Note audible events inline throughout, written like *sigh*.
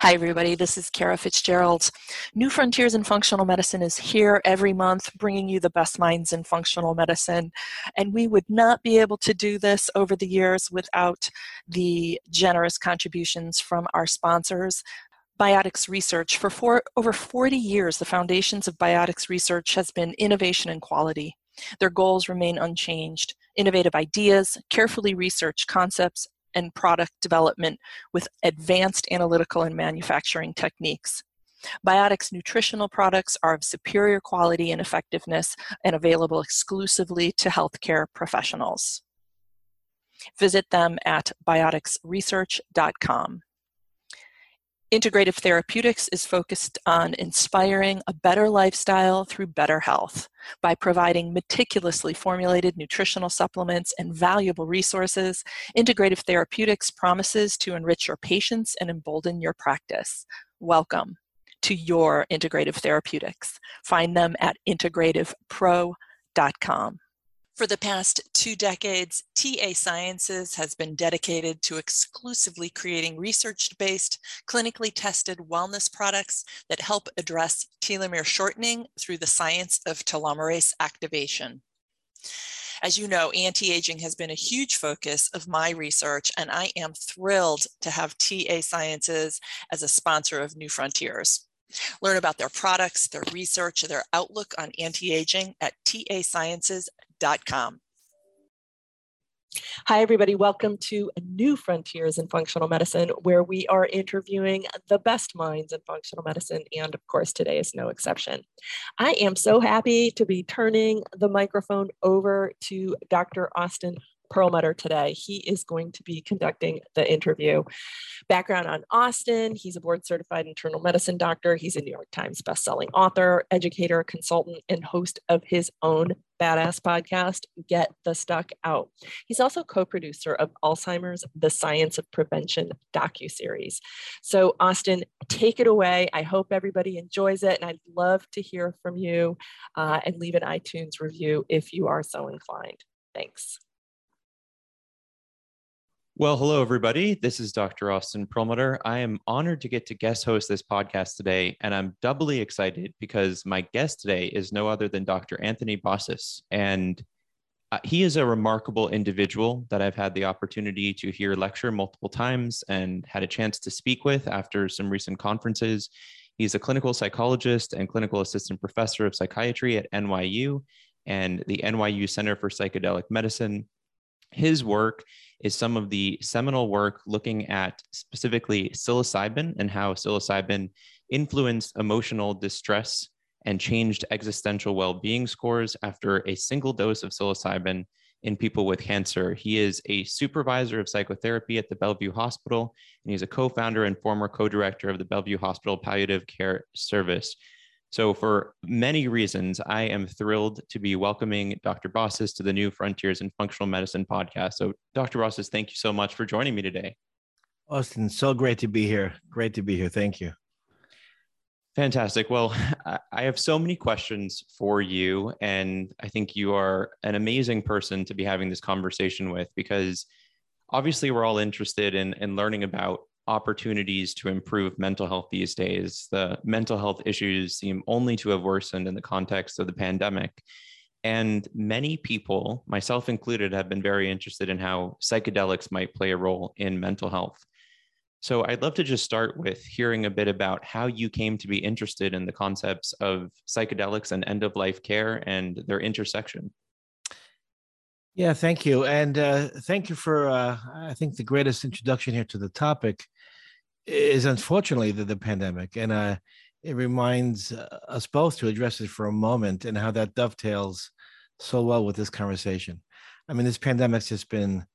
Hi, everybody. This is Kara Fitzgerald. New Frontiers in Functional Medicine is here every month, bringing you the best minds in functional medicine. And we would not be able to do this over the years without the generous contributions from our sponsors. Biotics Research. For four, over 40 years, the foundations of Biotics Research has been innovation and quality. Their goals remain unchanged innovative ideas, carefully researched concepts, and product development with advanced analytical and manufacturing techniques. Biotics nutritional products are of superior quality and effectiveness and available exclusively to healthcare professionals. Visit them at bioticsresearch.com. Integrative Therapeutics is focused on inspiring a better lifestyle through better health by providing meticulously formulated nutritional supplements and valuable resources. Integrative Therapeutics promises to enrich your patients and embolden your practice. Welcome to your Integrative Therapeutics. Find them at integrativepro.com. For the past two decades, TA Sciences has been dedicated to exclusively creating research based, clinically tested wellness products that help address telomere shortening through the science of telomerase activation. As you know, anti aging has been a huge focus of my research, and I am thrilled to have TA Sciences as a sponsor of New Frontiers. Learn about their products, their research, their outlook on anti aging at tasciences.com com. Hi, everybody. Welcome to New Frontiers in Functional Medicine, where we are interviewing the best minds in functional medicine. And of course, today is no exception. I am so happy to be turning the microphone over to Dr. Austin Perlmutter today. He is going to be conducting the interview. Background on Austin he's a board certified internal medicine doctor. He's a New York Times bestselling author, educator, consultant, and host of his own badass podcast, Get the Stuck Out. He's also co-producer of Alzheimer's: The Science of Prevention docu-series. So, Austin, take it away. I hope everybody enjoys it, and I'd love to hear from you. Uh, and leave an iTunes review if you are so inclined. Thanks. Well, hello, everybody. This is Dr. Austin Perlmutter. I am honored to get to guest host this podcast today, and I'm doubly excited because my guest today is no other than Dr. Anthony Bossis. And uh, he is a remarkable individual that I've had the opportunity to hear lecture multiple times and had a chance to speak with after some recent conferences. He's a clinical psychologist and clinical assistant professor of psychiatry at NYU and the NYU Center for Psychedelic Medicine. His work is some of the seminal work looking at specifically psilocybin and how psilocybin influenced emotional distress and changed existential well-being scores after a single dose of psilocybin in people with cancer. He is a supervisor of psychotherapy at the Bellevue Hospital, and he's a co-founder and former co-director of the Bellevue Hospital Palliative Care Service. So, for many reasons, I am thrilled to be welcoming Dr. Bossis to the new Frontiers in Functional Medicine podcast. So, Dr. Bossis, thank you so much for joining me today. Austin, so great to be here. Great to be here. Thank you. Fantastic. Well, I have so many questions for you, and I think you are an amazing person to be having this conversation with because obviously we're all interested in, in learning about opportunities to improve mental health these days. The mental health issues seem only to have worsened in the context of the pandemic. And many people, myself included, have been very interested in how psychedelics might play a role in mental health. So I'd love to just start with hearing a bit about how you came to be interested in the concepts of psychedelics and end of life care and their intersection. Yeah, thank you. And uh, thank you for, uh, I think, the greatest introduction here to the topic is unfortunately the, the pandemic. And uh, it reminds uh, us both to address it for a moment and how that dovetails so well with this conversation. I mean, this pandemic's just been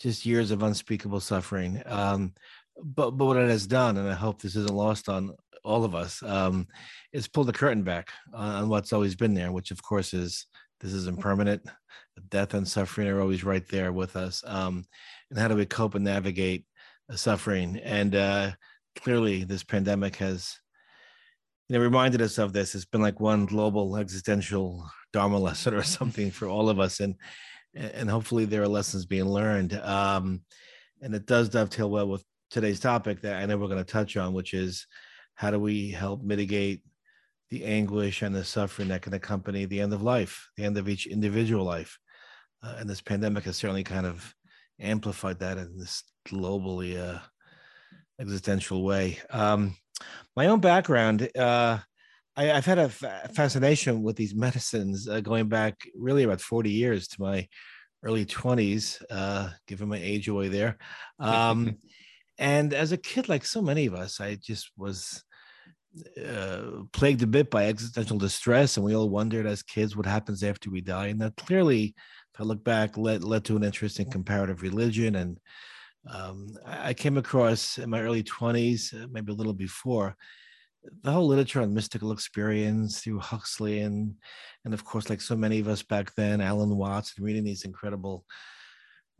just years of unspeakable suffering. Um, but, but what it has done, and I hope this isn't lost on all of us, um, is pull the curtain back on, on what's always been there, which of course is this is impermanent. Death and suffering are always right there with us. Um, and how do we cope and navigate suffering. And uh, clearly, this pandemic has you know, reminded us of this. It's been like one global existential dharma *laughs* lesson or something for all of us, and and hopefully there are lessons being learned. Um, and it does dovetail well with today's topic that I know we're going to touch on, which is how do we help mitigate the anguish and the suffering that can accompany the end of life, the end of each individual life. Uh, and this pandemic has certainly kind of amplified that in this globally uh, existential way. Um, my own background, uh, I, have had a fascination with these medicines uh, going back really about 40 years to my early 20s, uh, given my age away there. Um, *laughs* and as a kid, like so many of us, I just was uh, plagued a bit by existential distress, and we all wondered as kids what happens after we die. And that clearly, I look back, led led to an interest in comparative religion. And um, I came across in my early twenties, uh, maybe a little before, the whole literature on mystical experience through Huxley and and of course, like so many of us back then, Alan Watts, and reading these incredible.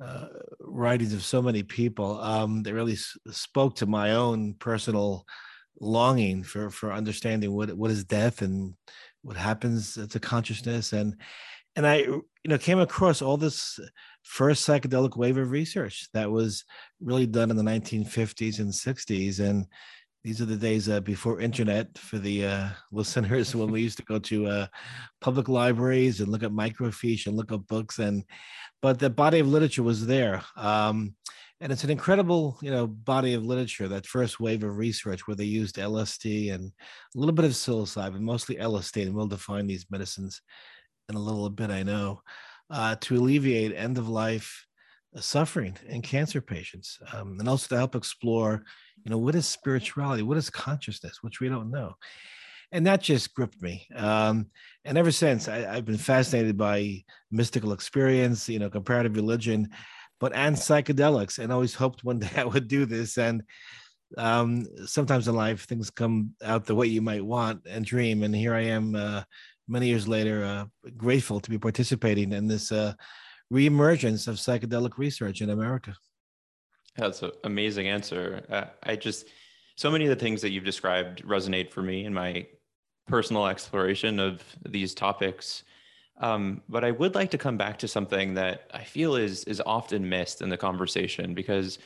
Uh, writings of so many people um, they really s- spoke to my own personal longing for for understanding what what is death and what happens to consciousness and and I you know came across all this first psychedelic wave of research that was really done in the 1950s and 60s and these are the days uh, before internet for the uh, *laughs* listeners when we used to go to uh, public libraries and look at microfiche and look up books. And but the body of literature was there. Um, and it's an incredible you know body of literature that first wave of research where they used lsd and a little bit of psilocybin mostly lsd and we'll define these medicines in a little bit i know uh, to alleviate end of life uh, suffering in cancer patients um, and also to help explore you know what is spirituality what is consciousness which we don't know and that just gripped me um, and ever since I, i've been fascinated by mystical experience you know comparative religion but and psychedelics, and always hoped one *laughs* day I would do this. And um, sometimes in life, things come out the way you might want and dream. And here I am, uh, many years later, uh, grateful to be participating in this uh, reemergence of psychedelic research in America. That's an amazing answer. Uh, I just so many of the things that you've described resonate for me in my personal exploration of these topics. Um, but I would like to come back to something that I feel is is often missed in the conversation because,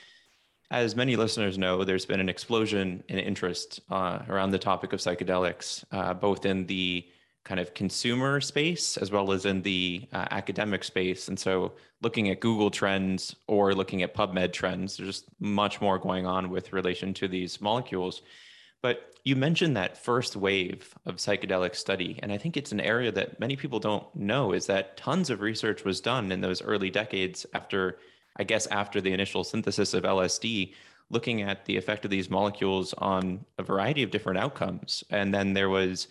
as many listeners know, there's been an explosion in interest uh, around the topic of psychedelics, uh, both in the kind of consumer space as well as in the uh, academic space. And so, looking at Google Trends or looking at PubMed trends, there's just much more going on with relation to these molecules. But you mentioned that first wave of psychedelic study, and I think it's an area that many people don't know is that tons of research was done in those early decades after, I guess, after the initial synthesis of LSD, looking at the effect of these molecules on a variety of different outcomes. And then there was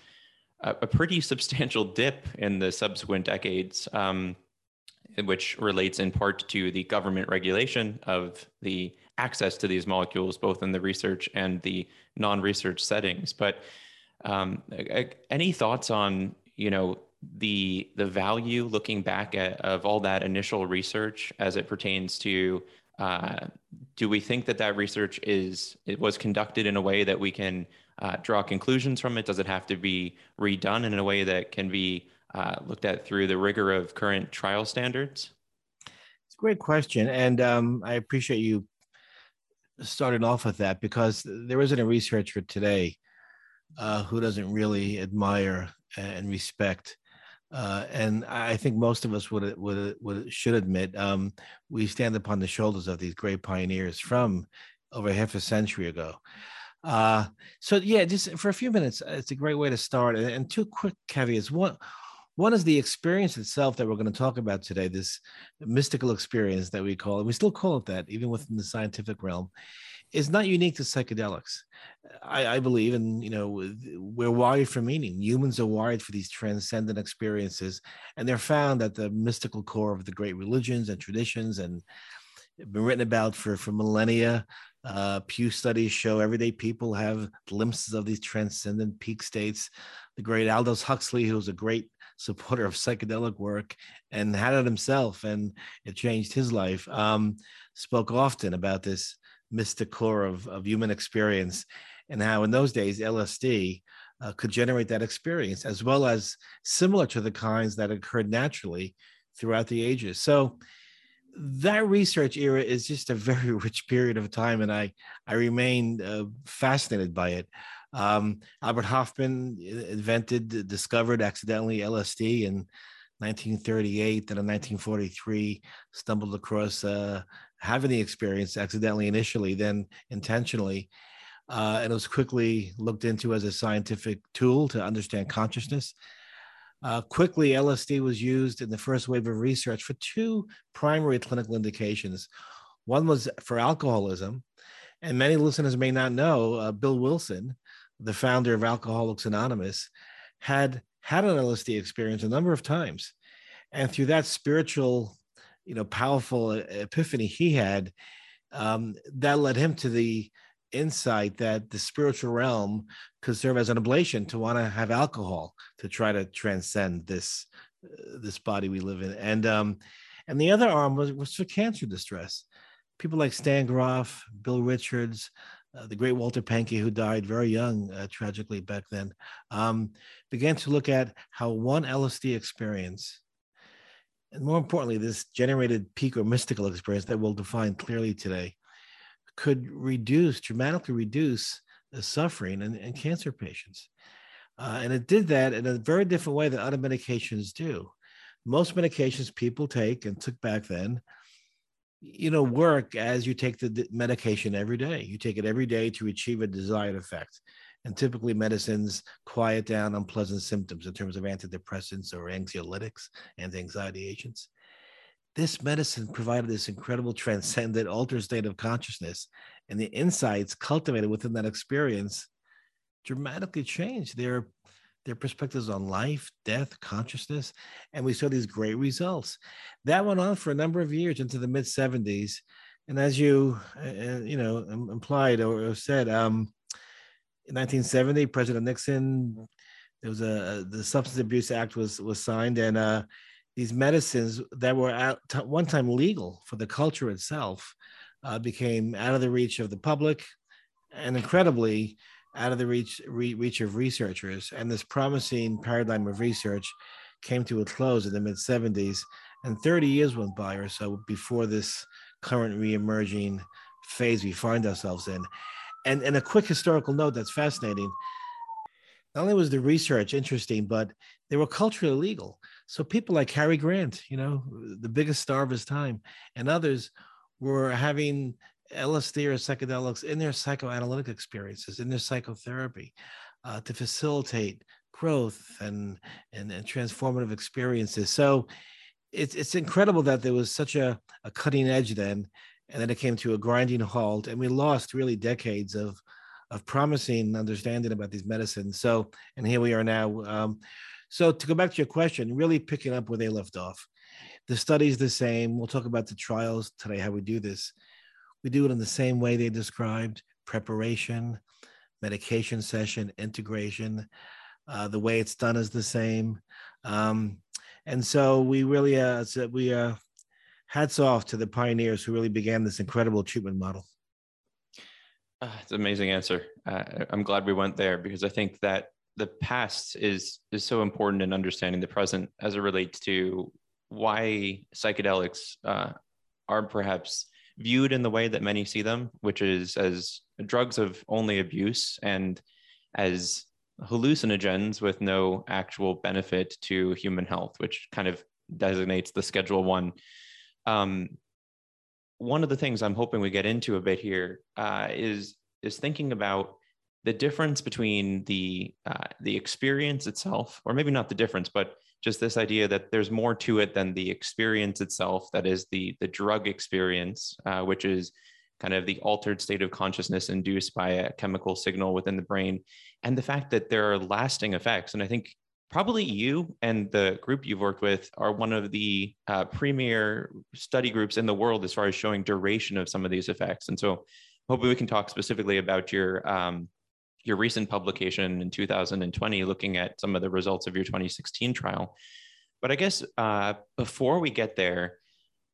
a, a pretty substantial dip in the subsequent decades. Um, which relates in part to the government regulation of the access to these molecules, both in the research and the non-research settings. But um, any thoughts on you know the the value looking back at of all that initial research as it pertains to uh, do we think that that research is it was conducted in a way that we can uh, draw conclusions from it? Does it have to be redone in a way that can be uh, looked at through the rigor of current trial standards? It's a great question, and um, I appreciate you starting off with that because there isn't a researcher today uh, who doesn't really admire and respect. Uh, and I think most of us would would, would should admit um, we stand upon the shoulders of these great pioneers from over half a century ago. Uh, so yeah, just for a few minutes, it's a great way to start. And, and two quick caveats. One, one is the experience itself that we're going to talk about today, this mystical experience that we call it. We still call it that, even within the scientific realm, is not unique to psychedelics. I, I believe, and you know, we're wired for meaning. Humans are wired for these transcendent experiences, and they're found at the mystical core of the great religions and traditions, and been written about for for millennia. Uh, Pew studies show everyday people have glimpses of these transcendent peak states. The great Aldous Huxley, who was a great supporter of psychedelic work and had it himself, and it changed his life. Um, spoke often about this mystic core of, of human experience and how in those days LSD uh, could generate that experience as well as similar to the kinds that occurred naturally throughout the ages. So that research era is just a very *laughs* rich period of time, and I I remain uh, fascinated by it. Um, Albert Hofmann invented, discovered accidentally LSD in 1938. and in 1943, stumbled across uh, having the experience accidentally initially, then intentionally. Uh, and it was quickly looked into as a scientific tool to understand consciousness. Uh, quickly, LSD was used in the first wave of research for two primary clinical indications. One was for alcoholism, and many listeners may not know uh, Bill Wilson, the founder of Alcoholics Anonymous, had had an LSD experience a number of times, and through that spiritual, you know, powerful epiphany he had, um, that led him to the insight that the spiritual realm could serve as an ablation to want to have alcohol to try to transcend this uh, this body we live in. And um and the other arm was, was for cancer distress. People like stan grof bill richards uh, the great walter pahnke who died very young uh, tragically back then um, began to look at how one lsd experience and more importantly this generated peak or mystical experience that we'll define clearly today could reduce, dramatically reduce the suffering in, in cancer patients. Uh, and it did that in a very different way than other medications do. Most medications people take and took back then, you know, work as you take the medication every day. You take it every day to achieve a desired effect. And typically, medicines quiet down unpleasant symptoms in terms of antidepressants or anxiolytics and anxiety agents. This medicine provided this incredible transcendent altered state of consciousness and the insights cultivated within that experience dramatically changed their their perspectives on life death consciousness and we saw these great results. That went on for a number of years into the mid 70s and as you uh, uh you know implied or said um, in 1970 president nixon there was a the substance abuse act was was signed and uh, these medicines that were at one time legal for the culture itself uh, became out of the reach of the public and incredibly out of the reach re- reach of researchers. And this promising paradigm of research came to a close in the mid 70s and 30 years went by or so before this current re-emerging phase we find ourselves in and, and a quick historical note that's fascinating. Not only was the research interesting but they were culturally legal. So people like Cary Grant, you know, the biggest star of his time, and others were having LSD or psychedelics in their psychoanalytic experiences, in their psychotherapy, uh, to facilitate growth and, and, and transformative experiences. So it's it's incredible that there was such a, a cutting edge then, and then it came to a grinding halt, and we lost really decades of of promising understanding about these medicines. So, and here we are now. Um, so to go back to your question, really picking up where they left off. The study's the same. We'll talk about the trials today, how we do this. We do it in the same way they described preparation, medication session, integration. Uh, the way it's done is the same. Um, and so we really, uh, so we, uh, hats off to the pioneers who really began this incredible treatment model. Uh, it's an amazing answer. Uh, I'm glad we went there because I think that the past is is so important in understanding the present as it relates to why psychedelics uh, are perhaps viewed in the way that many see them, which is as drugs of only abuse and as hallucinogens with no actual benefit to human health, which kind of designates the Schedule One. Um, one of the things I'm hoping we get into a bit here uh, is is thinking about the difference between the uh, the experience itself, or maybe not the difference, but just this idea that there's more to it than the experience itself. That is the the drug experience, uh, which is kind of the altered state of consciousness induced by a chemical signal within the brain, and the fact that there are lasting effects. And I think probably you and the group you've worked with are one of the uh, premier study groups in the world as far as showing duration of some of these effects. And so, hopefully, we can talk specifically about your um, your recent publication in 2020 looking at some of the results of your 2016 trial. But I guess uh, before we get there,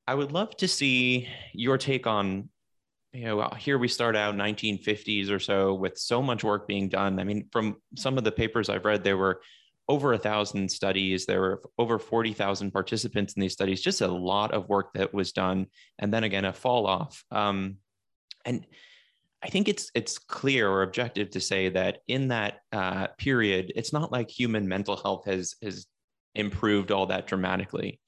I would love to see your take on, you know, here we start out 1950s or so with so much work being done. I mean, from some of the papers I've read, there were over a thousand studies. There were over 40,000 participants in these studies, just a lot of work that was done. And then again, a fall off. Um, and I think it's it's clear or objective to say that in that uh, period, it's not like human mental health has has improved all that dramatically.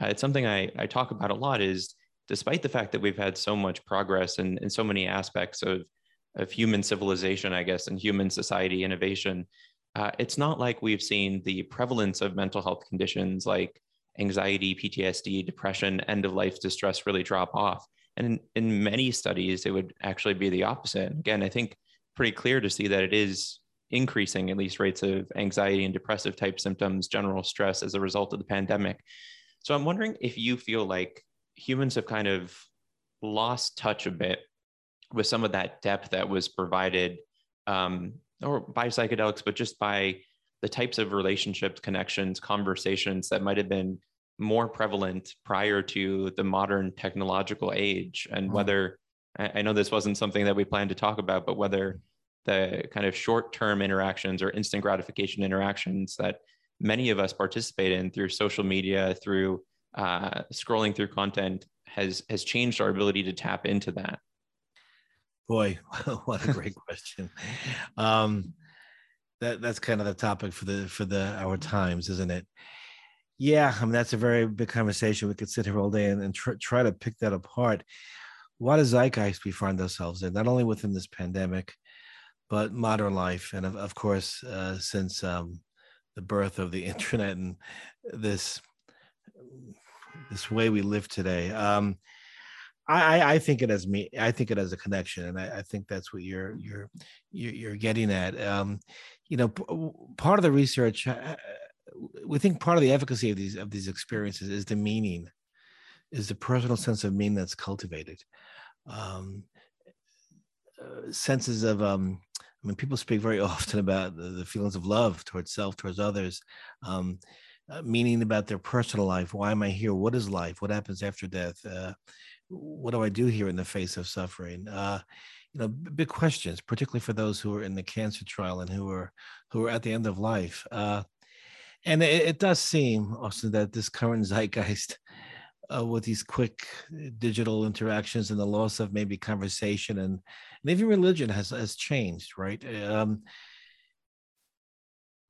Uh, it's something I, I talk about a lot. Is despite the fact that we've had so much progress in, in so many aspects of of human civilization, I guess, and human society innovation, uh, it's not like we've seen the prevalence of mental health conditions like anxiety, PTSD, depression, end of life distress really drop off. And in, in many studies, it would actually be the opposite. Again, I think pretty clear to see that it is increasing at least rates of anxiety and depressive type symptoms, general stress as a result of the pandemic. So I'm wondering if you feel like humans have kind of lost touch a bit with some of that depth that was provided um, or by psychedelics, but just by the types of relationships, connections, conversations that might have been more prevalent prior to the modern technological age. And mm-hmm. whether, I know this wasn't something that we planned to talk about, but whether the kind of short term interactions or instant gratification interactions that many of us participate in through social media, through uh, scrolling through content, has, has changed our ability to tap into that. Boy, *laughs* what a great question. Um, that that's kind of the topic for the for the our times, isn't it? Yeah, I mean that's a very big conversation. We could sit here all day and, and tr- try to pick that apart. What a zeitgeist we find ourselves in, not only within this pandemic, but modern life, and of, of course, uh, since um, the birth of the *laughs* internet and this this way we live today. Um, I, I think it as me. I think it as a connection, and I, I think that's what you're you're you're getting at. Um, you know, part of the research, uh, uh, we think part of the efficacy of these of these experiences is the meaning, is the personal sense of meaning that's cultivated. Um, uh, senses of um, I mean, people speak very *laughs* often about the, the feelings of love towards self, towards others, um, uh, meaning about their personal life. Why am I here? What is life? What happens after death? Uh, what do I do here in the face of suffering? Uh, you know, big questions, particularly for those who are in the cancer trial and who are who are at the end of life. Uh, and it, it, does seem also that this current *laughs* zeitgeist, uh, with these quick digital interactions and the loss of maybe conversation and, and even religion has has changed, right? Um,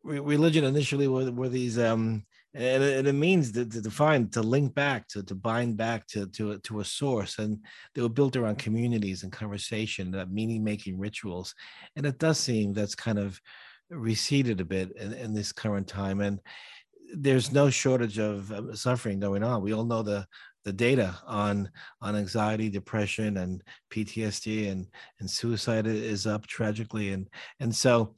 religion initially were, were these um, and it, it means to, to define to link back to to bind back to to a, to a source. And they were built around communities and conversation that meaning making rituals. And it does seem that's kind of receded a bit in, in this current time. And there's no shortage of um, suffering going on. We all know the the data on on anxiety depression and ptsd and and suicide is up tragically. And and so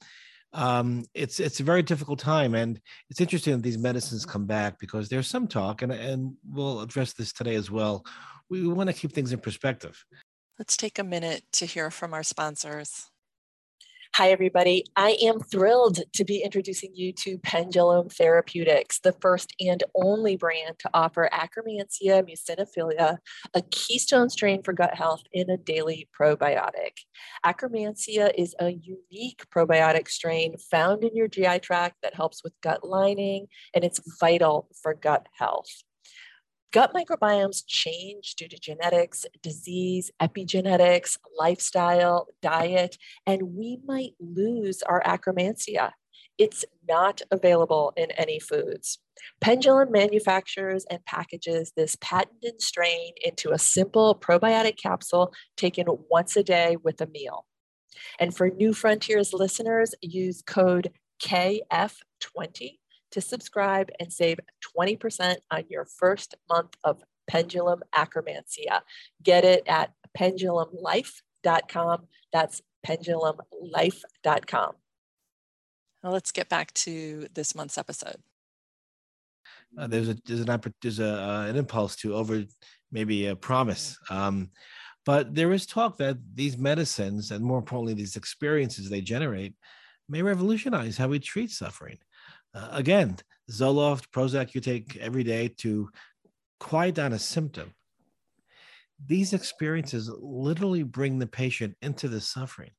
um, it's it's a very difficult time, and it's interesting that these medicines come back because there's some talk, and and we'll address this today as well. We want to keep things in perspective. Let's take a minute to hear from our sponsors. Hi, everybody. I am thrilled to be introducing you to Pendulum Therapeutics, the first and only brand to offer Akkermansia muciniphila, a keystone strain for gut health in a daily probiotic. Akkermansia is a unique probiotic strain found in your GI tract that helps with gut lining, and it's vital for gut health. Gut microbiomes change due to genetics, disease, epigenetics, lifestyle, diet, and we might lose our akkermansia. It's not available in any foods. Pendulum manufactures and packages this patented strain into a simple probiotic capsule taken once a day with a meal. And for New Frontiers listeners, use code KF20 to subscribe and save 20% on your first month of Pendulum Akkermansia. Get it at pendulumlife.com. That's pendulumlife.com. Now let's get back to this month's episode. Uh, there's a there's an there's a uh, an impulse to over maybe a promise, um, but there is talk that these medicines and more importantly these experiences they generate may revolutionize how we treat suffering. Uh, again, Zoloft, Prozac you take every day to quiet down a symptom. These experiences literally bring the patient into the suffering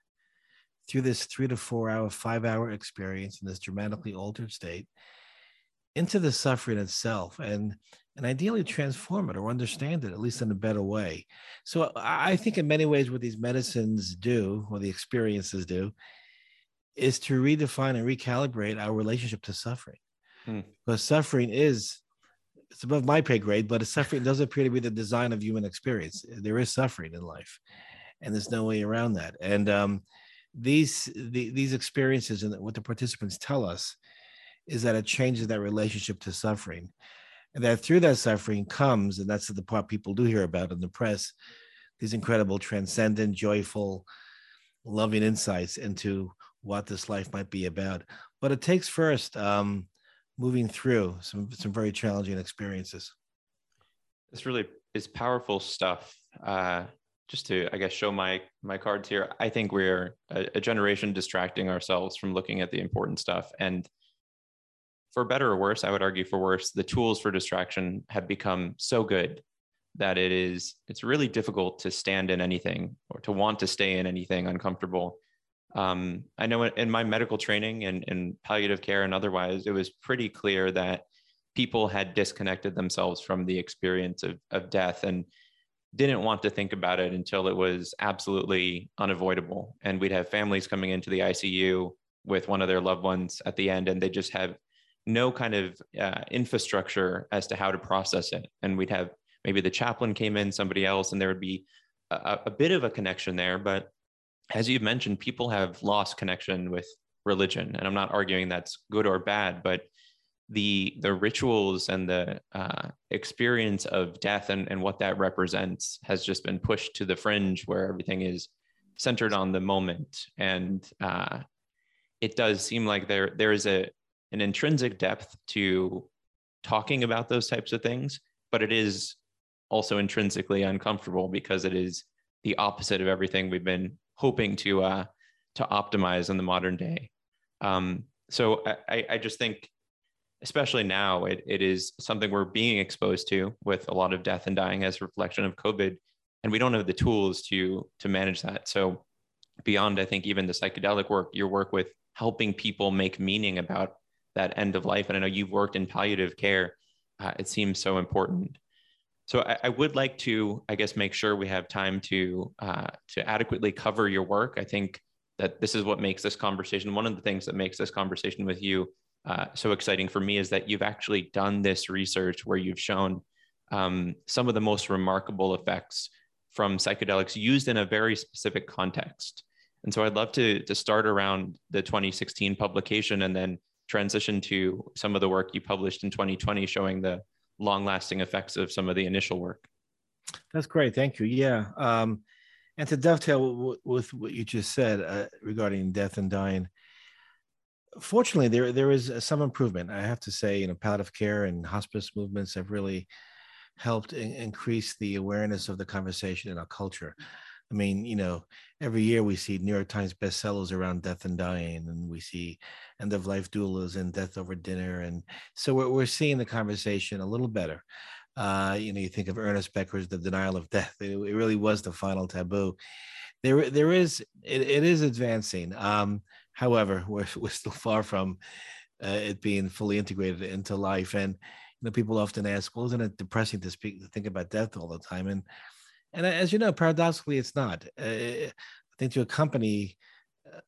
through this three to four hour, five hour experience in this dramatically altered state into the suffering itself and and ideally transform it or understand it at least in a better way so i think in many ways what these medicines do or the experiences do is to redefine and recalibrate our relationship to suffering. Hmm. because suffering is it's above my pay grade but suffering does appear to be the design of human experience. There is suffering in life and there's no way around that. And um, these the, these experiences and what the participants tell us is that it changes that relationship to suffering. And that through that suffering comes and that's the part people do hear about in the press these incredible transcendent joyful loving insights into what this life might be about. But it takes first um, moving through some some very challenging experiences. This really is powerful stuff. Uh, just to i guess show my my cards here i think we're a, a generation distracting ourselves from looking at the important stuff. And for better or worse, I would argue for worse, the tools for distraction have become so good that it is it's really difficult to stand in anything or to want to stay in anything uncomfortable. Um, I know in my medical training and in palliative care and otherwise, it was pretty clear that people had disconnected themselves from the experience of, of death and didn't want to think about it until it was absolutely unavoidable. And we'd have families coming into the ICU with one of their loved ones at the end, and they just have no kind of uh, infrastructure as to how to process it. And we'd have maybe the chaplain came in, somebody else, and there would be a, a bit of a connection there. But as you've mentioned, people have lost connection with religion. And I'm not arguing that's good or bad, but the the rituals and the uh, experience of death and, and what that represents has just been pushed to the fringe where everything is centered on the moment and uh, it does seem like there there is a an intrinsic depth to talking about those types of things, but it is also intrinsically uncomfortable because it is the opposite of everything we've been hoping to uh, to optimize in the modern day. Um, so I, I just think, especially now, it, it is something we're being exposed to with a lot of death and dying as a reflection of COVID, and we don't have the tools to to manage that. So beyond, I think even the psychedelic work, your work with helping people make meaning about that end of life. And I know you've worked in palliative care. Uh, it seems so important. So I, I, would like to, I guess, make sure we have time to uh, to adequately cover your work. I think that this is what makes this conversation. One of the things that makes this conversation with you uh, so exciting for me is that you've actually done this research where you've shown um, some of the most remarkable effects from psychedelics used in a very specific context. And so I'd love to to start around the 2016 publication and then transition to some of the work you published in 2020 showing the long lasting effects of some of the initial work. That's great. Thank you. Yeah. Um, and to dovetail with what you just said uh, regarding death and dying, fortunately, there there is some improvement. I have to say, you know, palliative care and hospice movements have really helped in- increase the awareness of the conversation in our culture. I mean, you know, every year we see New York Times bestsellers around death and dying, and we see end of life doulas and death over dinner. And so we're, we're seeing the conversation a little better. Uh, you know, you think of Ernest Becker's The Denial of Death, it, it really was the final taboo. There, there is, it, it is advancing. Um, however, *laughs* we're, we're still far from uh, it being fully integrated into life. And, you know, people often ask, well, isn't it depressing to speak, to think about death all the time? And, and as you know, paradoxically, it's not. Uh, I think to accompany uh,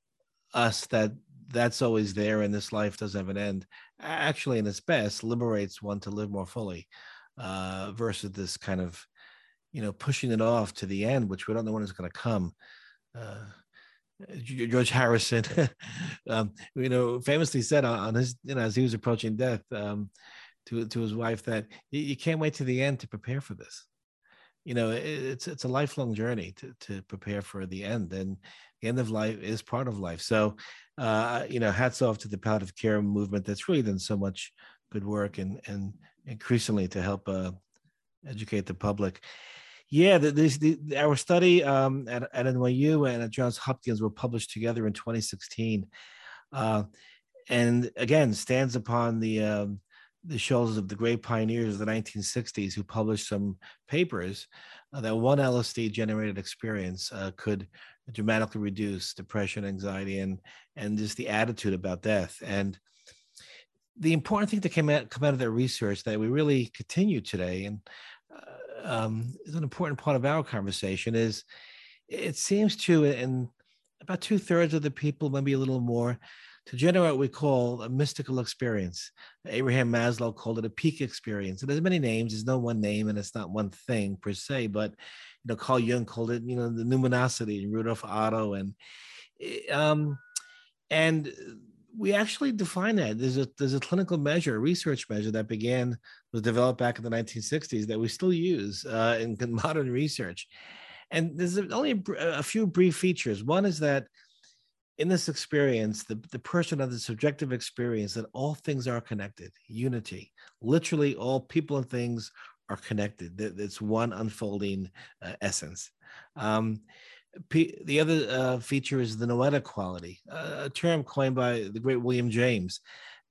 us that that's always there and this life doesn't have an end, actually, in its best, liberates one to live more fully uh, versus this kind of, you know, pushing it off to the end, which we don't know when it's going to come. Uh, George Harrison, *laughs* um, you know, famously said on his, you know, as he was approaching death um, to, to his wife that you can't wait to the end to prepare for this you know it's it's a lifelong journey to to prepare for the end and the end of life is part of life. So uh you know hats off to the palliative care movement that's really done so much good work and and increasingly to help uh educate the public. Yeah the, this the, our study um at, at nyu and at johns hopkins were published together in 2016 uh and again stands upon the um the shoulders of the great pioneers of the 1960s who published some papers uh, that one LSD generated experience uh, could dramatically reduce depression, anxiety, and and just the attitude about death. And the important thing to come out come out of that research that we really continue today, and uh, um, is an important part of our conversation, is it seems to, and about two thirds of the people, maybe a little more, to generate what we call a mystical experience. Abraham Maslow called it a peak experience. And there's many names. There's no one name, and it's not one thing per se. But you know, Carl Jung called it, you know, the numinosity, and Rudolf Otto, and eh, um, and we actually define that. There's a there's a clinical measure, a research measure that began was developed back in the 1960s that we still use uh, in modern research. And there's only a, a few brief features. One is that in this experience, the, the person of the subjective experience that all things are connected, unity, literally all people and things are connected. It's one unfolding uh, essence. Um, P- the other uh, feature is the noetic quality, a term coined by the great William James,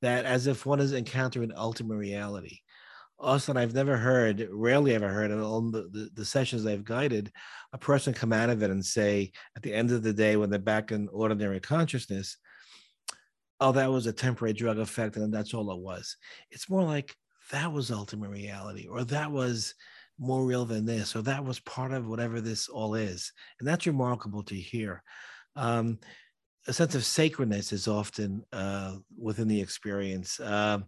that as if one is encountering ultimate reality. Austin, I've never heard, rarely ever heard, in all the, the, the, sessions I've guided, a person come out of it and say, at the end of the day, when they're back in ordinary consciousness, oh, that was a temporary drug effect, and that's all it was. It's more like that was ultimate reality, or that was more real than this, or that was part of whatever this all is. And that's remarkable to hear. Um, a sense of sacredness is often uh, within the experience. Uh,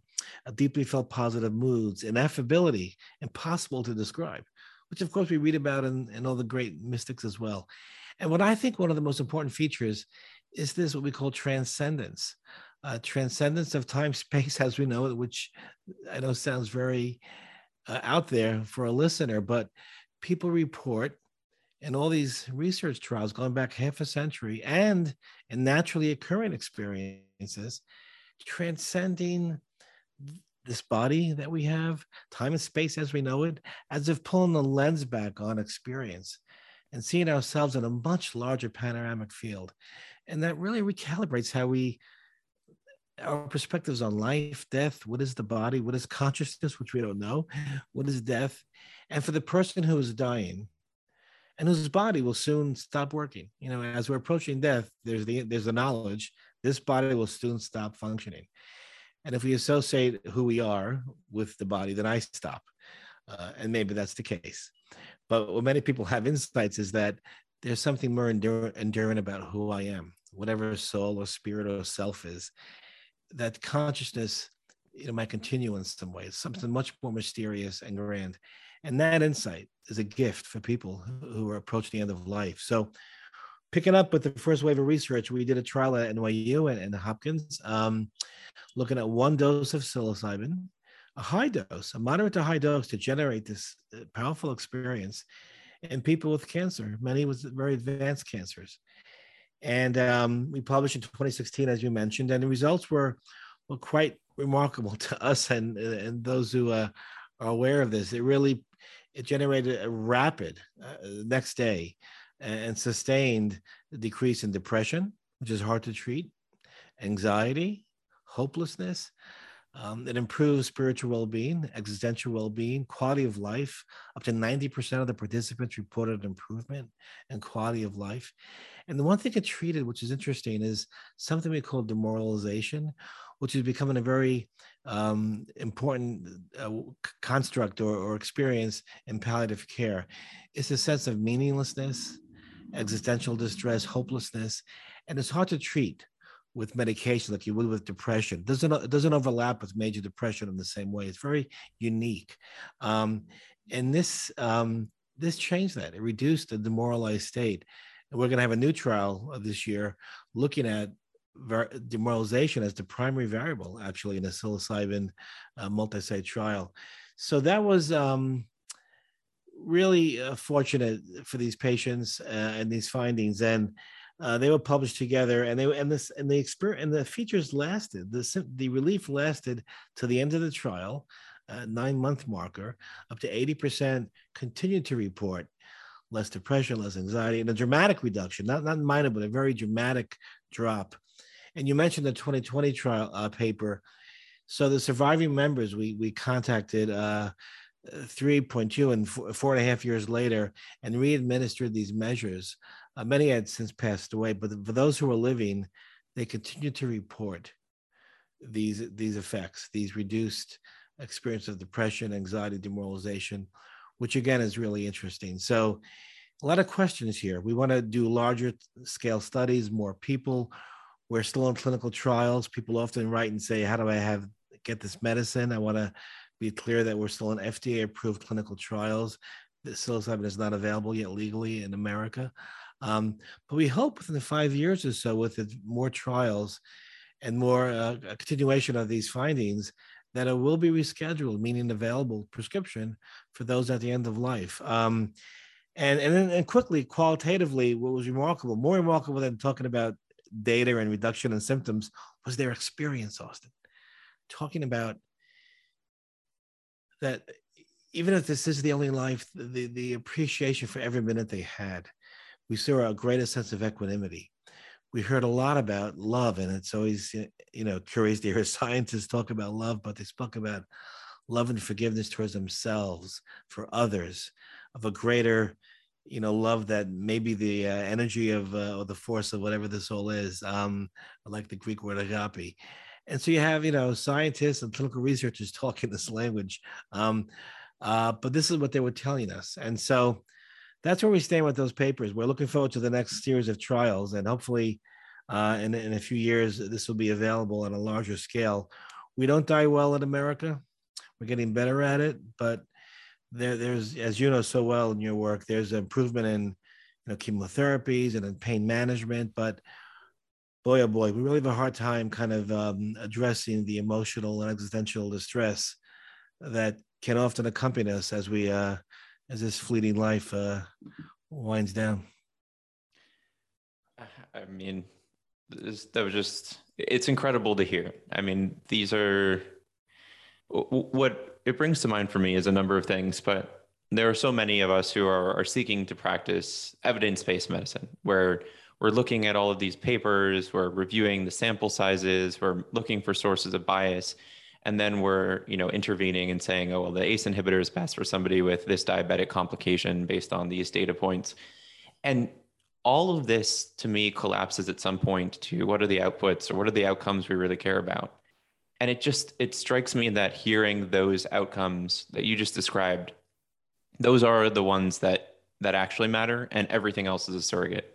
a deeply felt positive moods, ineffability, impossible to describe, which of course we read about in, in all the great mystics as well. And what I think one of the most important features is this what we call transcendence. Uh, transcendence of time *laughs* space as we know it, which I know sounds very uh, out there for a listener, but people report in all these research trials going back half a century and in naturally occurring experiences, transcending this body that we have, time and space as we know it, as if pulling the lens back on experience and seeing ourselves in a much larger panoramic field. And that really recalibrates how we our perspectives on life, death, what is the body, what is consciousness, which we don't know, what is death. And for the person who is dying, and whose body will soon stop working. You know, as we're approaching death, there's the there's the knowledge this body will soon stop functioning. And if we associate who we are with the body, then I stop. Uh, and maybe that's the case. But what many people have insights is that there's something more endur- enduring about who I am, whatever soul or spirit or self is. That consciousness, you know, might continue in some ways, something much more mysterious and grand. And that insight is a gift for people who are approaching the end of life. So, picking up with the first wave of research, we did a trial at NYU and, and Hopkins, um, looking at one dose of psilocybin, a high dose, a moderate to high dose to generate this uh, powerful experience in people with cancer, many with very advanced cancers. And um, we published in 2016, as you mentioned, and the results were, were quite remarkable *laughs* to us and, and those who uh, are aware of this. It really it generated a rapid uh, next day and sustained decrease in depression, which is hard to treat, anxiety, hopelessness. Um, it improves spiritual well-being, existential well-being, quality of life. Up to 90% of the participants reported improvement in quality of life. And the one thing it treated, which is interesting, is something we call demoralization, which is becoming a very um, important uh, construct or, or experience in palliative care. It's a sense of meaninglessness, existential distress, hopelessness, and it's hard to treat with medication like you would with depression. It doesn't it doesn't overlap with major depression in the same way. It's very unique, um, and this um, this changed that. It reduced the demoralized state, and we're going to have a new trial this year looking at demoralization as the primary variable actually in a psilocybin uh, multi-site trial. So that was um, really uh, fortunate for these patients uh, and these findings. And uh, they were published together, and they and this and the experience and the features lasted. The the relief lasted to the end of the trial, nine month marker. Up to eighty percent continued to report less depression, less anxiety, and a dramatic reduction, not not minor, but a very dramatic drop and you mentioned the 2020 trial uh, paper. So the surviving members, we we contacted uh, 3.2 and four, four and a half years later and re-administered these measures. Uh, many had since passed away, but for those who were living, they continued to report these these effects, these reduced experience of depression, anxiety, demoralization, which again is really interesting. So a lot of questions here. We want to do larger scale studies, more people. We're still in clinical trials. People often write and say, "How do I have get this medicine?" I want to be clear that we're still in FDA approved clinical trials. Psilocybin is not available yet legally in America. Um, but we hope within five years or so, with more trials and more uh, continuation of these findings, that it will be rescheduled, meaning available prescription for those at the end of life. Um, and and then and quickly, qualitatively, what was remarkable, more remarkable than talking about data and reduction in symptoms, was their experience, Austin. Talking about that even if this is the only life, the, the appreciation for every minute they had, we saw a greater sense of equanimity. We heard a lot about love, and it's always, you know, curious to hear *laughs* scientists talk about love, but they spoke about love and forgiveness towards themselves, for others, of a greater, you know, love that maybe the uh, energy of uh, or the force of whatever the soul is, um, like the Greek word agape. And so you have, you know, scientists and clinical researchers *laughs* talking this language. Um, uh, but this is what they were telling us. And so that's where we stand with those papers. We're looking forward to the next series of trials, and hopefully, uh, in, in a few years, this will be available on a larger scale. We don't die well in America. We're getting better at it, but there, there's, as you know so well in your work, there's improvement in you know chemotherapies and in pain management, but boy, oh boy, we really have a hard time kind of um, addressing the emotional and existential distress that can often accompany us as we, uh, as this fleeting life uh, winds down. I mean, this, that was just, it's incredible to hear. I mean, these are what it brings to mind for me is a number of things, but there are so many of us who are, are seeking to practice evidence based medicine where we're looking at all of these papers, we're reviewing the sample sizes, we're looking for sources of bias, and then we're you know intervening and saying, oh well, the ACE inhibitor is best for somebody with this diabetic complication based on these data points, and all of this to me collapses at some point to what are the outputs or what are the outcomes we really care about and it just it strikes me that hearing those outcomes that you just described those are the ones that that actually matter and everything else is a surrogate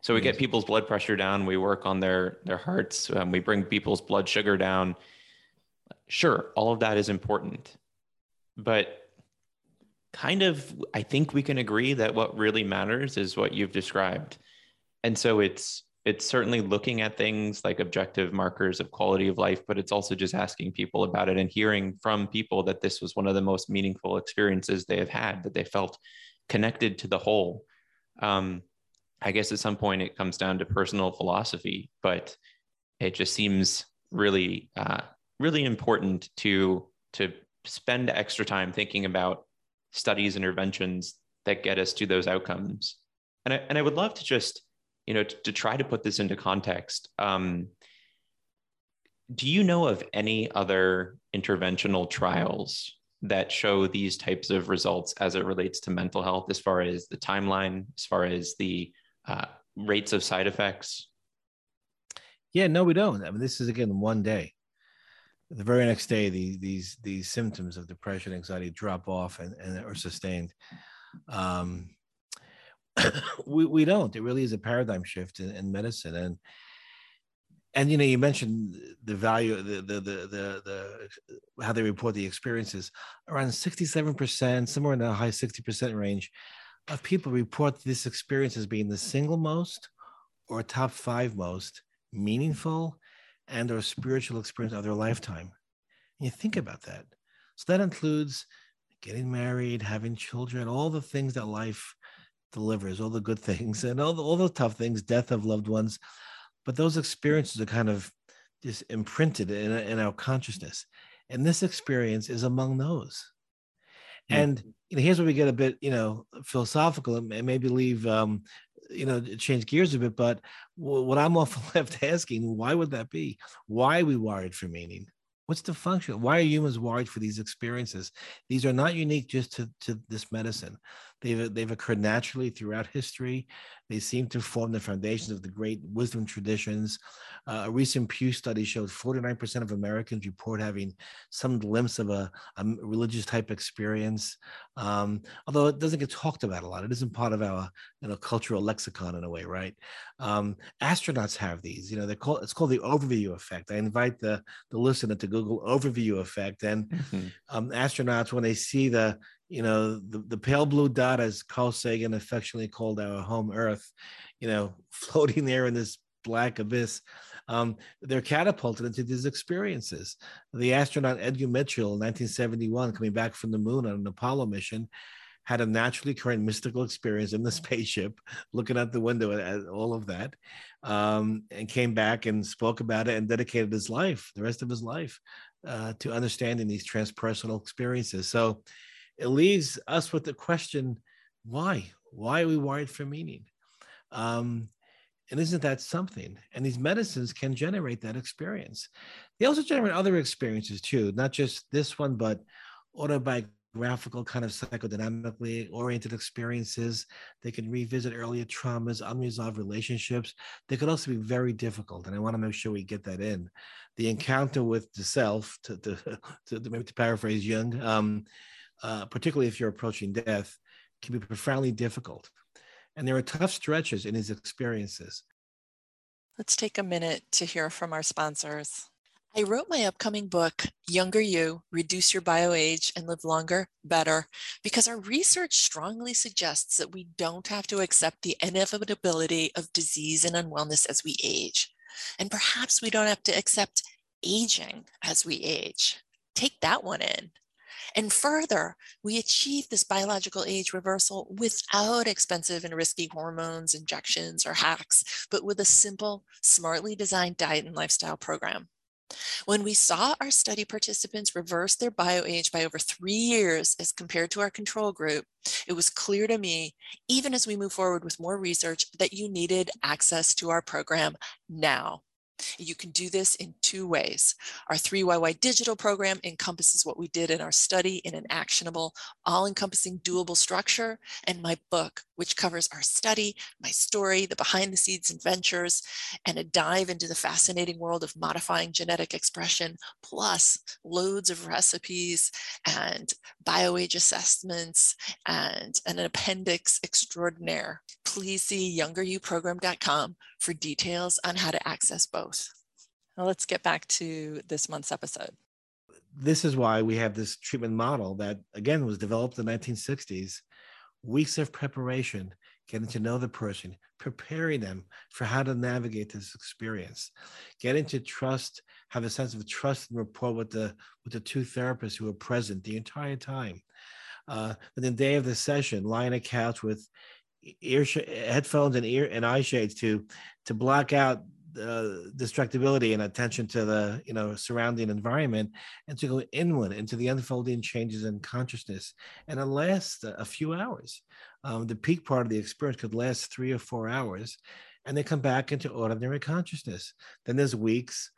so we get people's blood pressure down. We work on their their hearts. Um, we bring people's blood sugar down. Sure, all of that is important, but kind of, I think we can agree that what really matters is what you've described. And so it's it's certainly looking at things like objective markers of quality of life, but it's also just asking people about it and hearing from people that this was one of the most meaningful experiences they have had, that they felt connected to the whole. Um, I guess at some point it comes down to personal philosophy, but it just seems really, uh, really important to to spend extra time thinking about studies interventions that get us to those outcomes. And I, and I would love to just, you know, to, to try to put this into context. Um, do you know of any other interventional trials that show these types of results as it relates to mental health, as far as the timeline, as far as the uh, rates of side effects? Yeah, no, we don't. I mean, this is again one day. The very next day, these these these symptoms of depression, anxiety drop off and, and are sustained. Um, *coughs* we we don't. It really is a paradigm shift in, in medicine, and and you know you mentioned the value the the the the, the how they report the experiences around 67% somewhere in the high 60% range of people report this experience as being the single most or top five most meaningful and or spiritual experience of their lifetime. And you think about that. So that includes getting married, having children, all the things that life delivers, all the good *laughs* things and all the, all the tough things, death of loved ones. But those experiences are kind of just imprinted in, in our consciousness. And this experience is among those. And you know, here's where we get a bit, you know, philosophical and maybe leave, um, you know, change gears a bit. But what I'm often *laughs* left asking, why would that be? Why are we wired for meaning? What's the function? Why are humans wired for these experiences? These are not unique just to, to this medicine. They've, they've occurred naturally throughout history. They seem to form the foundations of the great wisdom traditions. Uh, a recent Pew study showed 49% of Americans report having some glimpse of a, a religious type experience. Um, although it doesn't get talked about a lot, it isn't part of our you know, cultural lexicon in a way, right? Um, astronauts have these. You know, they call it's called the overview effect. I invite the the listener to Google overview effect, and mm-hmm. um, astronauts when they see the you know, the, the pale blue dot, as Carl Sagan affectionately called our home Earth, you know, *laughs* floating there in this black abyss. Um, they're catapulted into these experiences. The astronaut Edgar Mitchell in 1971, coming back from the moon on an Apollo mission, had a naturally occurring mystical experience in the *laughs* spaceship, looking out the window at all of that, um, and came back and spoke about it and dedicated his life, the rest of his life, uh, to understanding these transpersonal experiences. So it leaves us with the question why? Why are we wired for meaning? Um, and isn't that something? And these medicines can generate that experience. They also generate other experiences too, not just this one, but autobiographical kind of psychodynamically oriented experiences. They can revisit earlier traumas, unresolved relationships. They could also be very difficult. And I want to make sure we get that in. The encounter with the self, to, to, *laughs* to, to maybe to paraphrase Jung, um, uh, particularly if you're approaching death, can be profoundly difficult. And there are tough stretches in his experiences. Let's take a minute to hear from our sponsors. I wrote my upcoming book, Younger You Reduce Your Bio Age and Live Longer, Better, because our research strongly suggests that we don't have to accept the inevitability of disease and unwellness as we age. And perhaps we don't have to accept aging as we age. Take that one in. And further, we achieve this biological age reversal without expensive and risky hormones, injections, or hacks, but with a simple, smartly designed diet and lifestyle program. When we saw our study participants reverse their bio age by over three years as compared to our control group, it was clear to me, even as we move forward with more research, that you needed access to our program now. You can do this in two ways. Our 3YY digital program encompasses what we did in our study in an actionable, all encompassing, doable structure, and my book, which covers our study, my story, the behind the scenes adventures, and a dive into the fascinating world of modifying genetic expression, plus loads of recipes and bioage assessments and an appendix extraordinaire. Please see youngeryouprogram.com for details on how to access both. Now let's get back to this month's episode. This is why we have this treatment model that, again, was developed in the 1960s. Weeks of preparation, getting to know the person, preparing them for how to navigate this experience, getting to trust, have a sense of trust and rapport with the with the two therapists who are present the entire time. Uh, and the day of the session, lying on a couch with ear sh- headphones and ear and eye shades to to block out uh, distractibility and attention to the you know surrounding environment and to go inward into the unfolding changes in consciousness. And it lasts a few hours. Um, the peak part of the experience could last three or four hours and they come back into ordinary consciousness. Then there's weeks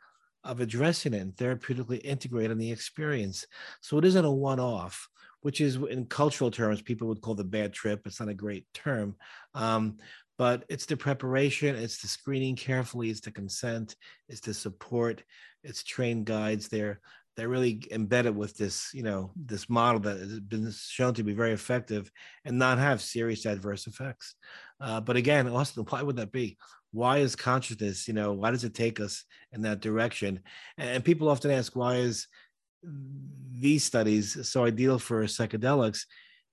of addressing it and therapeutically integrating the experience. So it isn't a one-off which is in cultural terms people would call the bad trip it's not a great term um, but it's the preparation it's the screening carefully it's the consent it's the support it's trained guides they're they're really embedded with this you know this model that has been shown to be very effective and not have serious adverse effects. Uh, but again austin why would that be? Why is consciousness you know why does it take us in that direction? And, and people often ask why is these studies so ideal for psychedelics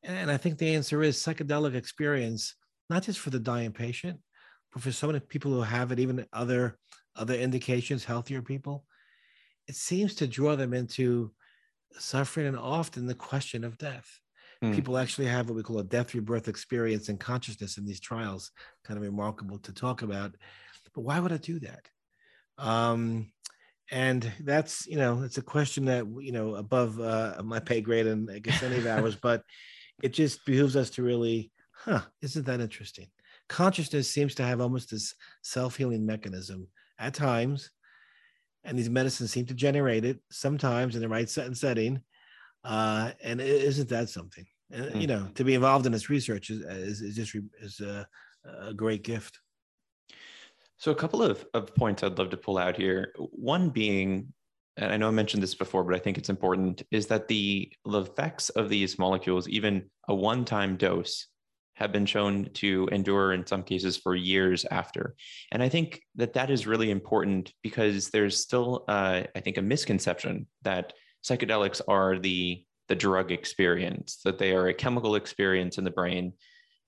and i think the answer is psychedelic experience not just for the dying patient, but for so many people who have it, even other other indications, healthier people, it seems to draw them into suffering and often the question of death. Mm. People actually have what we call a death rebirth experience and consciousness in these trials. Kind of remarkable to talk about. But why would I do that? Um, and that's you know it's a question that you know above uh, my pay grade and I guess any of ours, *laughs* but it just behooves us to really huh, isn't that interesting? Consciousness seems to have almost this self healing mechanism at times. and these medicines seem to generate it sometimes in the right set and setting. Uh, and isn't that something? Mm. You know, to be involved in this research is, is, is just is a, a great gift. So, a couple of, of points I'd love to pull out here. One being, and I know I mentioned this before, but I think it's important, is that the, the effects of these molecules, even a one time dose, have been shown to endure in some cases for years after. And I think that that is really important because there's still, uh, I think, a misconception that psychedelics are the the drug experience, that they are a chemical experience in the brain.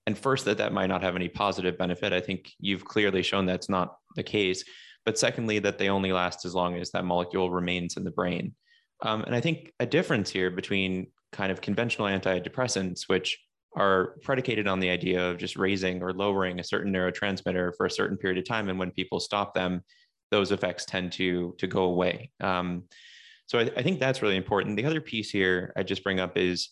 And first, that that might not have any positive benefit. I think you've clearly shown that's not the case. But secondly, that they only last as long as that molecule remains in the brain. Um, and I think a difference here between kind of conventional antidepressants, which are predicated on the idea of just raising or lowering a certain neurotransmitter for a certain period of time. And when people stop them, those effects tend to, to go away. Um, so I, I, think that's really important. The other piece here I just bring up is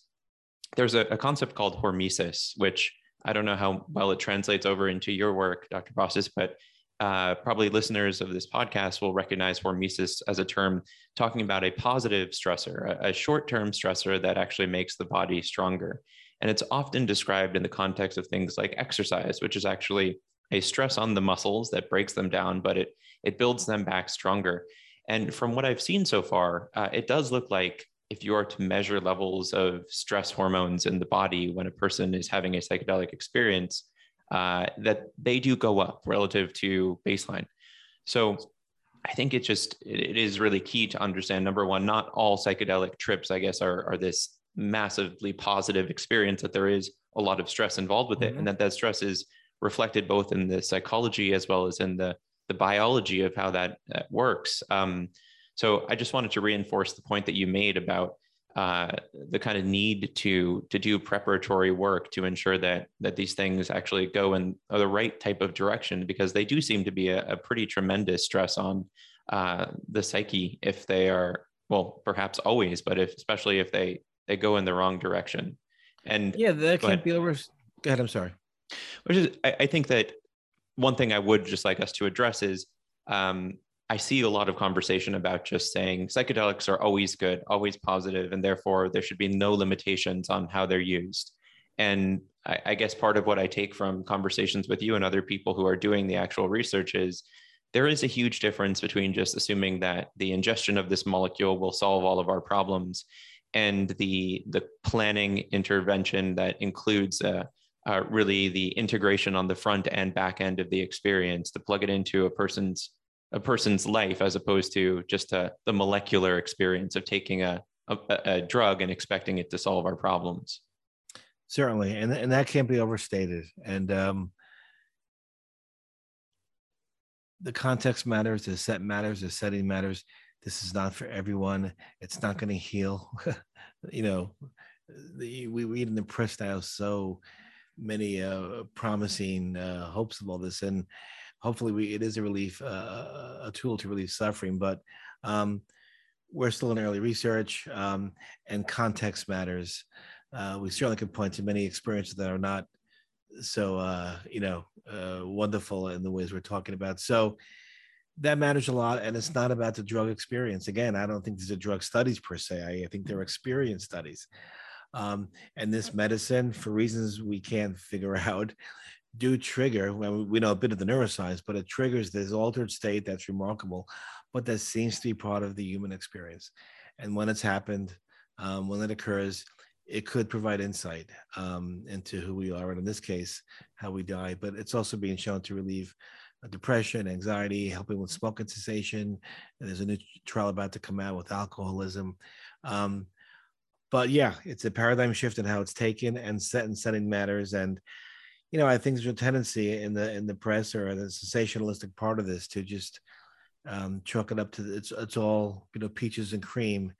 there's a, a, concept called hormesis, which I don't know how well it translates over into your work, Dr. Bossis, but uh, probably listeners of this podcast will recognize hormesis as a term talking about a positive stressor, a, a short term stressor that actually makes the body stronger. And it's often described in the context of things like exercise, which is actually a stress on the muscles that breaks them down, but it, it builds them back stronger. And from what I've seen so far, uh, it does look like if you are to measure levels of stress hormones in the body when a person is having a psychedelic experience, uh, that they do go up relative to baseline. So I think it just it is really key to understand. Number one, not all psychedelic trips, I guess, are are this massively positive experience that there is a lot of stress involved with it mm-hmm. and that that stress is reflected both in the psychology as well as in the the biology of how that, that works um, so i just wanted to reinforce the point that you made about uh, the kind of need to to do preparatory work to ensure that that these things actually go in the right type of direction because they do seem to be a, a pretty tremendous stress on uh, the psyche if they are well perhaps always but if especially if they they go in the wrong direction. And yeah, that can't be over. Go ahead. I'm sorry. Which is, I, I, think that one thing I would just like us to address is um, I see a lot of conversation about just saying psychedelics are always good, always positive, and therefore there should be no limitations on how they're used. And I, I guess part of what I take from conversations with you and other people who are doing the actual research is there is a huge difference between just assuming that the ingestion of this molecule will solve all of our problems and the the planning intervention that includes uh, uh, really the integration on the front and back end of the experience to plug it into a person's a person's life as opposed to just a, uh, the molecular experience of taking a, a, a drug and expecting it to solve our problems certainly and, and that can't be overstated and um, the context matters the set matters the setting matters this is not for everyone. It's not going to heal. *laughs* you know, the, we read in the press now so many uh, promising uh, hopes of all this, and hopefully, we it is a relief, uh, a tool to relieve suffering. But um, we're still in early research, um, and context matters. Uh, we certainly can point to many experiences that are not so, uh, you know, uh, wonderful in the ways we're talking about. So that matters a lot and it's not about the drug experience again i don't think these are drug studies per se i, I think they're experience studies um, and this medicine for reasons we can't figure *laughs* out do trigger well, we know a bit of the neuroscience but it triggers this altered state that's remarkable but that seems to be part of the human experience and when it's happened um, when it occurs it could provide insight um, into who we are and in this case how we die but it's also being shown to relieve depression, anxiety, helping with smoking cessation. There's a new trial about to come out with alcoholism. Um, but yeah, it's a paradigm shift in how it's taken and set and setting matters. And you know, I think there's a tendency in the in the press or the sensationalistic part of this to just um, chalk it up to it's it's all you know peaches and cream,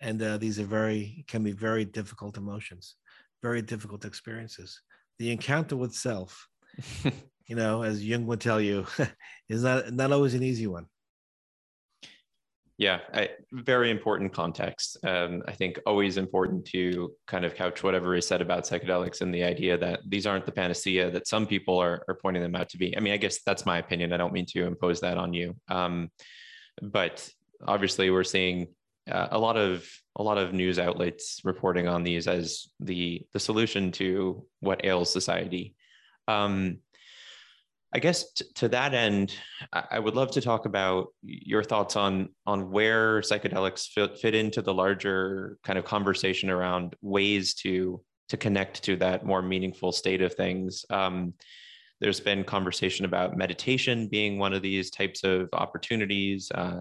and uh, these are very can be very difficult emotions, very difficult experiences. The encounter with self *laughs* you know, as Jung would tell you, *laughs* is not not always an easy one. Yeah, I, very important context. Um, I think always important to kind of couch whatever is said about psychedelics and the idea that these aren't the panacea that some people are, are pointing them out to be. I mean, I guess that's my opinion. I don't mean to impose that on you. Um, but obviously we're seeing uh, a lot of a lot of news outlets reporting on these as the the solution to what ails society. Um, I guess t- to that end, I-, I would love to talk about your thoughts on on where psychedelics fit, fit into the larger kind of conversation around ways to to connect to that more meaningful state of things. Um, there's been conversation about meditation being one of these types of opportunities. Uh,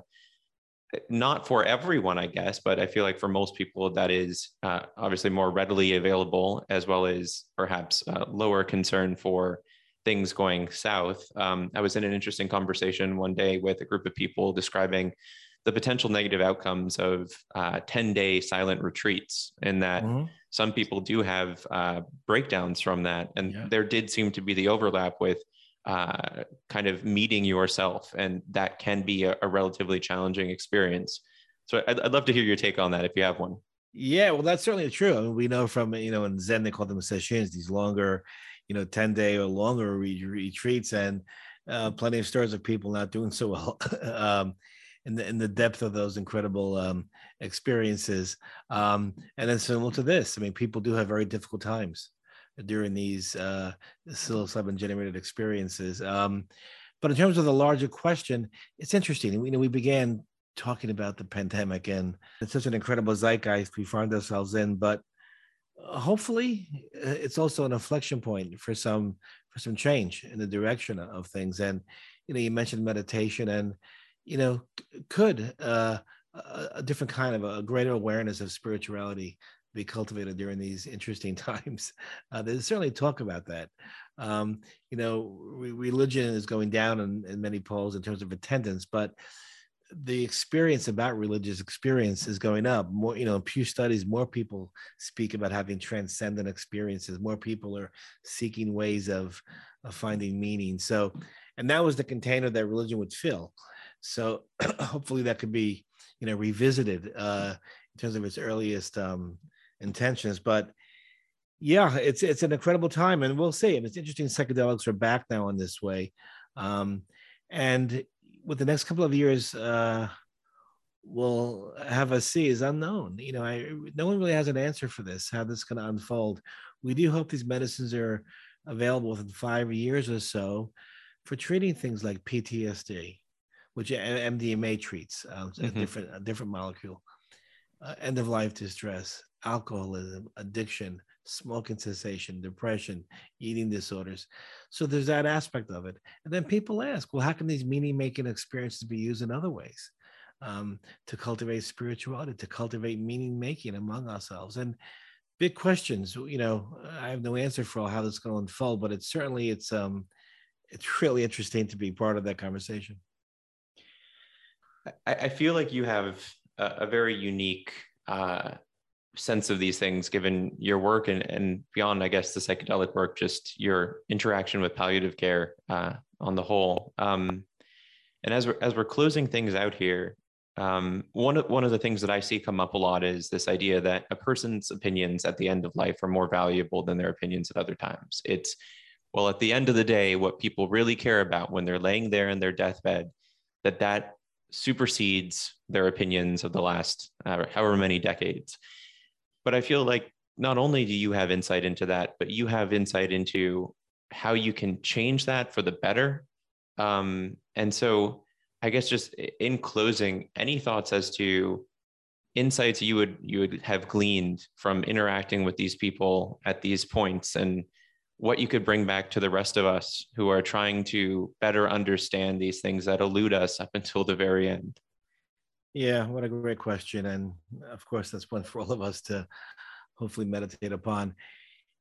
not for everyone, I guess, but I feel like for most people, that is uh, obviously more readily available, as well as perhaps uh, lower concern for things going south. Um, I was in an interesting conversation one day with a group of people describing the potential negative outcomes of uh, 10 day silent retreats, in that mm-hmm. some people do have uh, breakdowns from that. And yeah. there did seem to be the overlap with uh, kind of meeting yourself, and that can be a, a relatively challenging experience. So I'd, I'd, love to hear your take on that if you have one. Yeah, well, that's certainly true. I mean, we know from you know in Zen they call them sesshins, these longer, you know, ten day or longer retreats, and uh, plenty of stories of people not doing so well. *laughs* um, in the in the depth of those incredible um, experiences, um, and then similar to this, I mean, people do have very difficult times during these uh, psilocybin generated experiences. Um, but in terms of the larger question, it's interesting. You know, we began talking about the pandemic, and it's such an incredible zeitgeist we find ourselves in. But hopefully, uh, it's also an inflection point for some for some change in the direction of things. And you know, you mentioned meditation, and you know, could uh, a different kind of a greater awareness of spirituality be cultivated during these interesting *laughs* times. Uh, they certainly talk about that. Um, you know, re- religion is going down in, in many polls in terms of attendance, but the experience about religious experience is going up. More, you know, Pew studies, more people speak about having transcendent experiences. More people are seeking ways of, of finding meaning. So, and that was the container that religion would fill. So, *clears throat* hopefully, that could be, you know, revisited uh, in terms of its earliest um, intentions. But yeah, it's it's an incredible time, and we'll see. And it's interesting. Psychedelics are back now in this way, um, and with the next couple of years, uh, we'll have a see is unknown. You know, I no one really has an answer for this. How this is going to unfold. We do hope these medicines are available within five years or so for treating things like PTSD, which MDMA treats, uh, mm-hmm. a different a different molecule, uh, end of life distress, alcoholism, addiction, smoking cessation, depression, eating disorders. So there's that aspect of it. And then people ask, well, how can these meaning making experiences be used in other ways um, to cultivate spirituality, to cultivate meaning making among ourselves? And big questions. You know, I have no answer for how this is going to unfold, but it's certainly it's um, it's *laughs* really interesting to be part of that conversation. I, I feel like you have a, a very unique uh, sense of these things given your work and, and beyond i guess the psychedelic work just your interaction with palliative care uh, on the whole. Um, and as we're as we're closing things out here um, one of one of the things that i see come up a lot is this idea that a person's opinions at the end of life are more valuable than their opinions at other times. It's well at the end of the day what people really care about when they're laying there in their deathbed that that supersedes their opinions of the last uh, however many decades but I feel like not only do you have insight into that, but you have insight into how you can change that for the better. Um, and so, I guess just in closing, any thoughts as to insights you would you would have gleaned from interacting with these people at these points, and what you could bring back to the rest of us who are trying to better understand these things that elude us up until the very end. Yeah, what a great question. And of course, that's one *laughs* for all of us to hopefully meditate upon.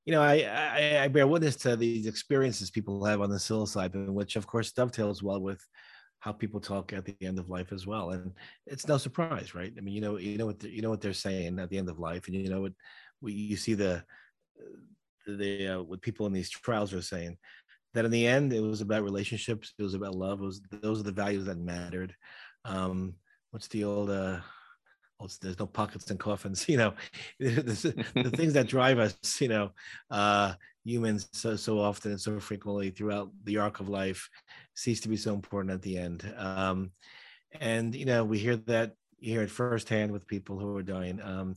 You know, I, I, I bear witness to these experiences people have on the psilocybin, which of course dovetails well with how people talk at the end of life as well. And it's no surprise, right? I mean, you know, you know what you know what they're saying at the end of life, and you know what you see the the uh, what people in these trials are saying that in the end it was about relationships, it was about love, it was those are the values that mattered. Um, what's the old uh there's no pockets and coffins *laughs* you know the, the things that drive us you know uh humans so so often and so frequently throughout the arc of life cease to be so important at the end um And you know, we hear that you hear it firsthand with people who are dying, um,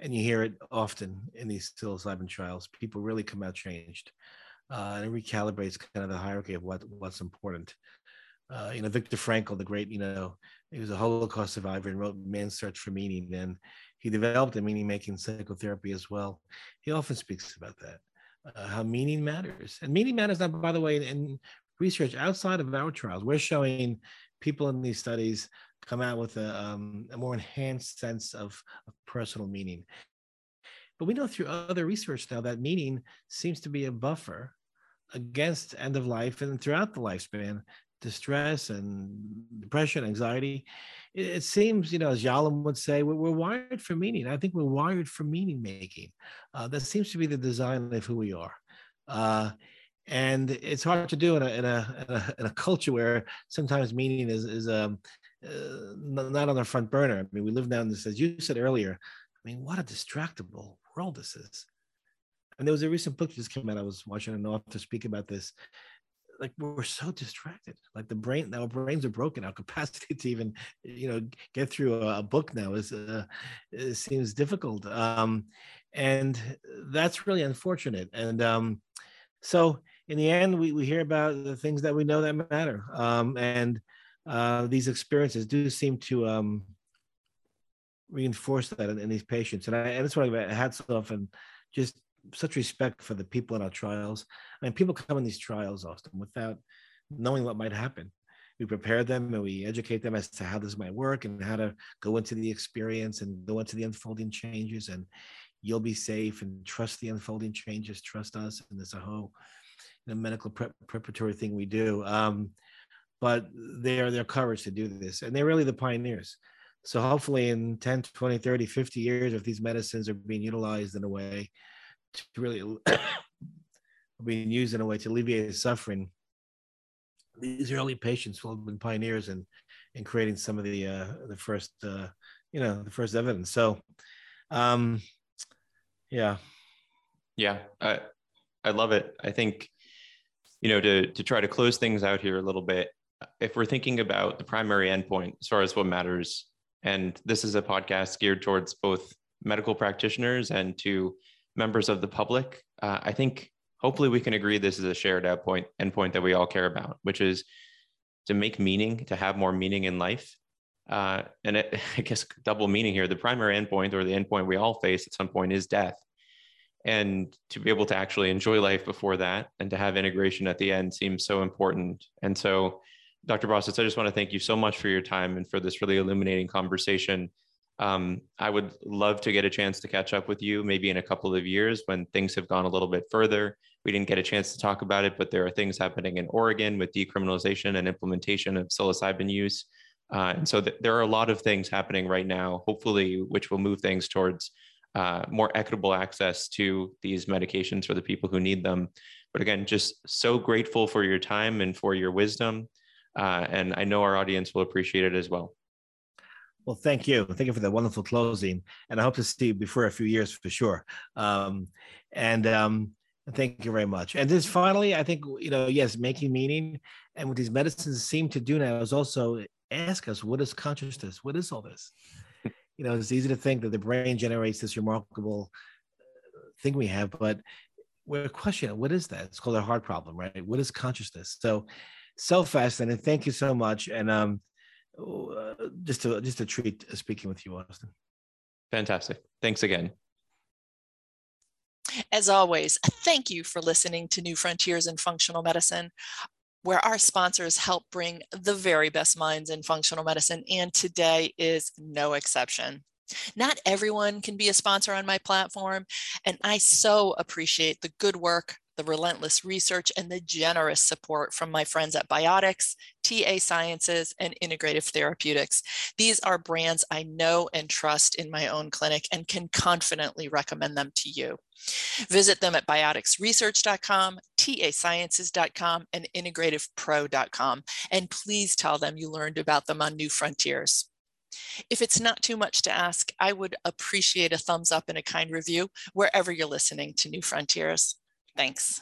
and you hear it often in these psilocybin trials. People really come out changed, uh, and it recalibrates kind of the hierarchy of what what's important. Uh, you know, Viktor Frankl, the great, you know, he was a Holocaust survivor and wrote Man's Search for Meaning. And he developed a meaning making psychotherapy as well. He often speaks about that, uh, how meaning matters. And meaning matters now, by the way, in, in research outside of our trials. We're showing people in these studies come out with a, um, a more enhanced sense of, of personal meaning. But we know through other research now that meaning seems to be a buffer against end of life and throughout the lifespan distress and depression, anxiety. It, it seems, you know, as Yalom would say, we're, we're, wired for meaning. I think we're wired for meaning making. Uh, that seems to be the design of who we are. Uh, and it's hard to do in a, in a, in a, in a culture where sometimes meaning is, is um, uh, not on the front burner. I mean, we live now in this, as you said earlier, I mean, what a distractible world this is. And there was a recent book that just came out. I was watching an author speak about this like we're so distracted. Like the brain our brains are broken. Our capacity *laughs* to even you know get through a, book now is uh, seems difficult. Um and that's really unfortunate. And um so in the end we, we hear about the things that we know that matter. Um and uh these experiences do seem to um reinforce that in, in these patients. And i and that's what i hats off and just such respect for the people in our trials. I mean, people come in these trials often without knowing what might happen. We prepare them and we educate them as to how this might work and how to go into the experience and go into the unfolding changes. And you'll be safe and trust the unfolding changes, trust us. And there's a whole you know, medical prep, preparatory thing we do. Um, but they are their courage to do this. And they're really the pioneers. So hopefully in 10, 20, 30, 50 years, if these medicines are being utilized in a way to really *coughs* being used in a way to alleviate suffering. These early patients will have been pioneers in in creating some of the uh, the first uh, you know the first evidence. So, um, yeah, yeah, I I love it. I think you know to to try to close things out here a little bit. If we're thinking about the primary endpoint as far as what matters, and this is a podcast geared towards both medical practitioners and to members of the public, uh, I think hopefully we can agree this is a shared endpoint endpoint that we all care about, which is to make meaning, to have more meaning in life. Uh, and it, *laughs* I guess double meaning here. The primary endpoint or the endpoint we all face at some point is death. And to be able to actually enjoy life before that and to have integration at the end seems so important. And so, Dr. Bossis, I just want to thank you so much for your time and for this really illuminating conversation. Um, I would love to get a chance to catch up with you maybe in a couple of years when things have gone a little bit further. We didn't get a chance to talk about it, but there are things happening in Oregon with decriminalization and implementation of psilocybin use. Uh, and so th- there are a lot of things happening right now, hopefully, which will move things towards uh, more equitable access to these medications for the people who need them. But again, just so grateful for your time and for your wisdom. Uh, and I know our audience will appreciate it as well. Well, thank you. Thank you for that wonderful closing. And I hope to see you before a few years for sure. Um, and um, thank you very much. And just finally, I think, you know, yes, making meaning. And what these medicines seem to do now is also ask us, what is consciousness? What is all this? *laughs* you know, it's easy to think that the brain generates this remarkable uh, thing we have, but we're questioning what is that? It's called a hard problem, right? What is consciousness? So, so fascinating. Thank you so much. And um, uh, just a just a treat speaking with you, Austin. Fantastic. Thanks again. As always, thank you for listening to New Frontiers in Functional Medicine, where our sponsors help bring the very best minds in functional medicine, and today is no exception. Not everyone can be a sponsor on my platform, and I so appreciate the good work the relentless research, and the generous support from my friends at Biotics, TA Sciences, and Integrative Therapeutics. These are brands I know and trust in my own clinic and can confidently recommend them to you. Visit them at bioticsresearch.com, tasciences.com, and integrativepro.com. And please tell them you learned about them on New Frontiers. If it's not too much to ask, I would appreciate a thumbs up and a kind review wherever you're listening to New Frontiers. Thanks.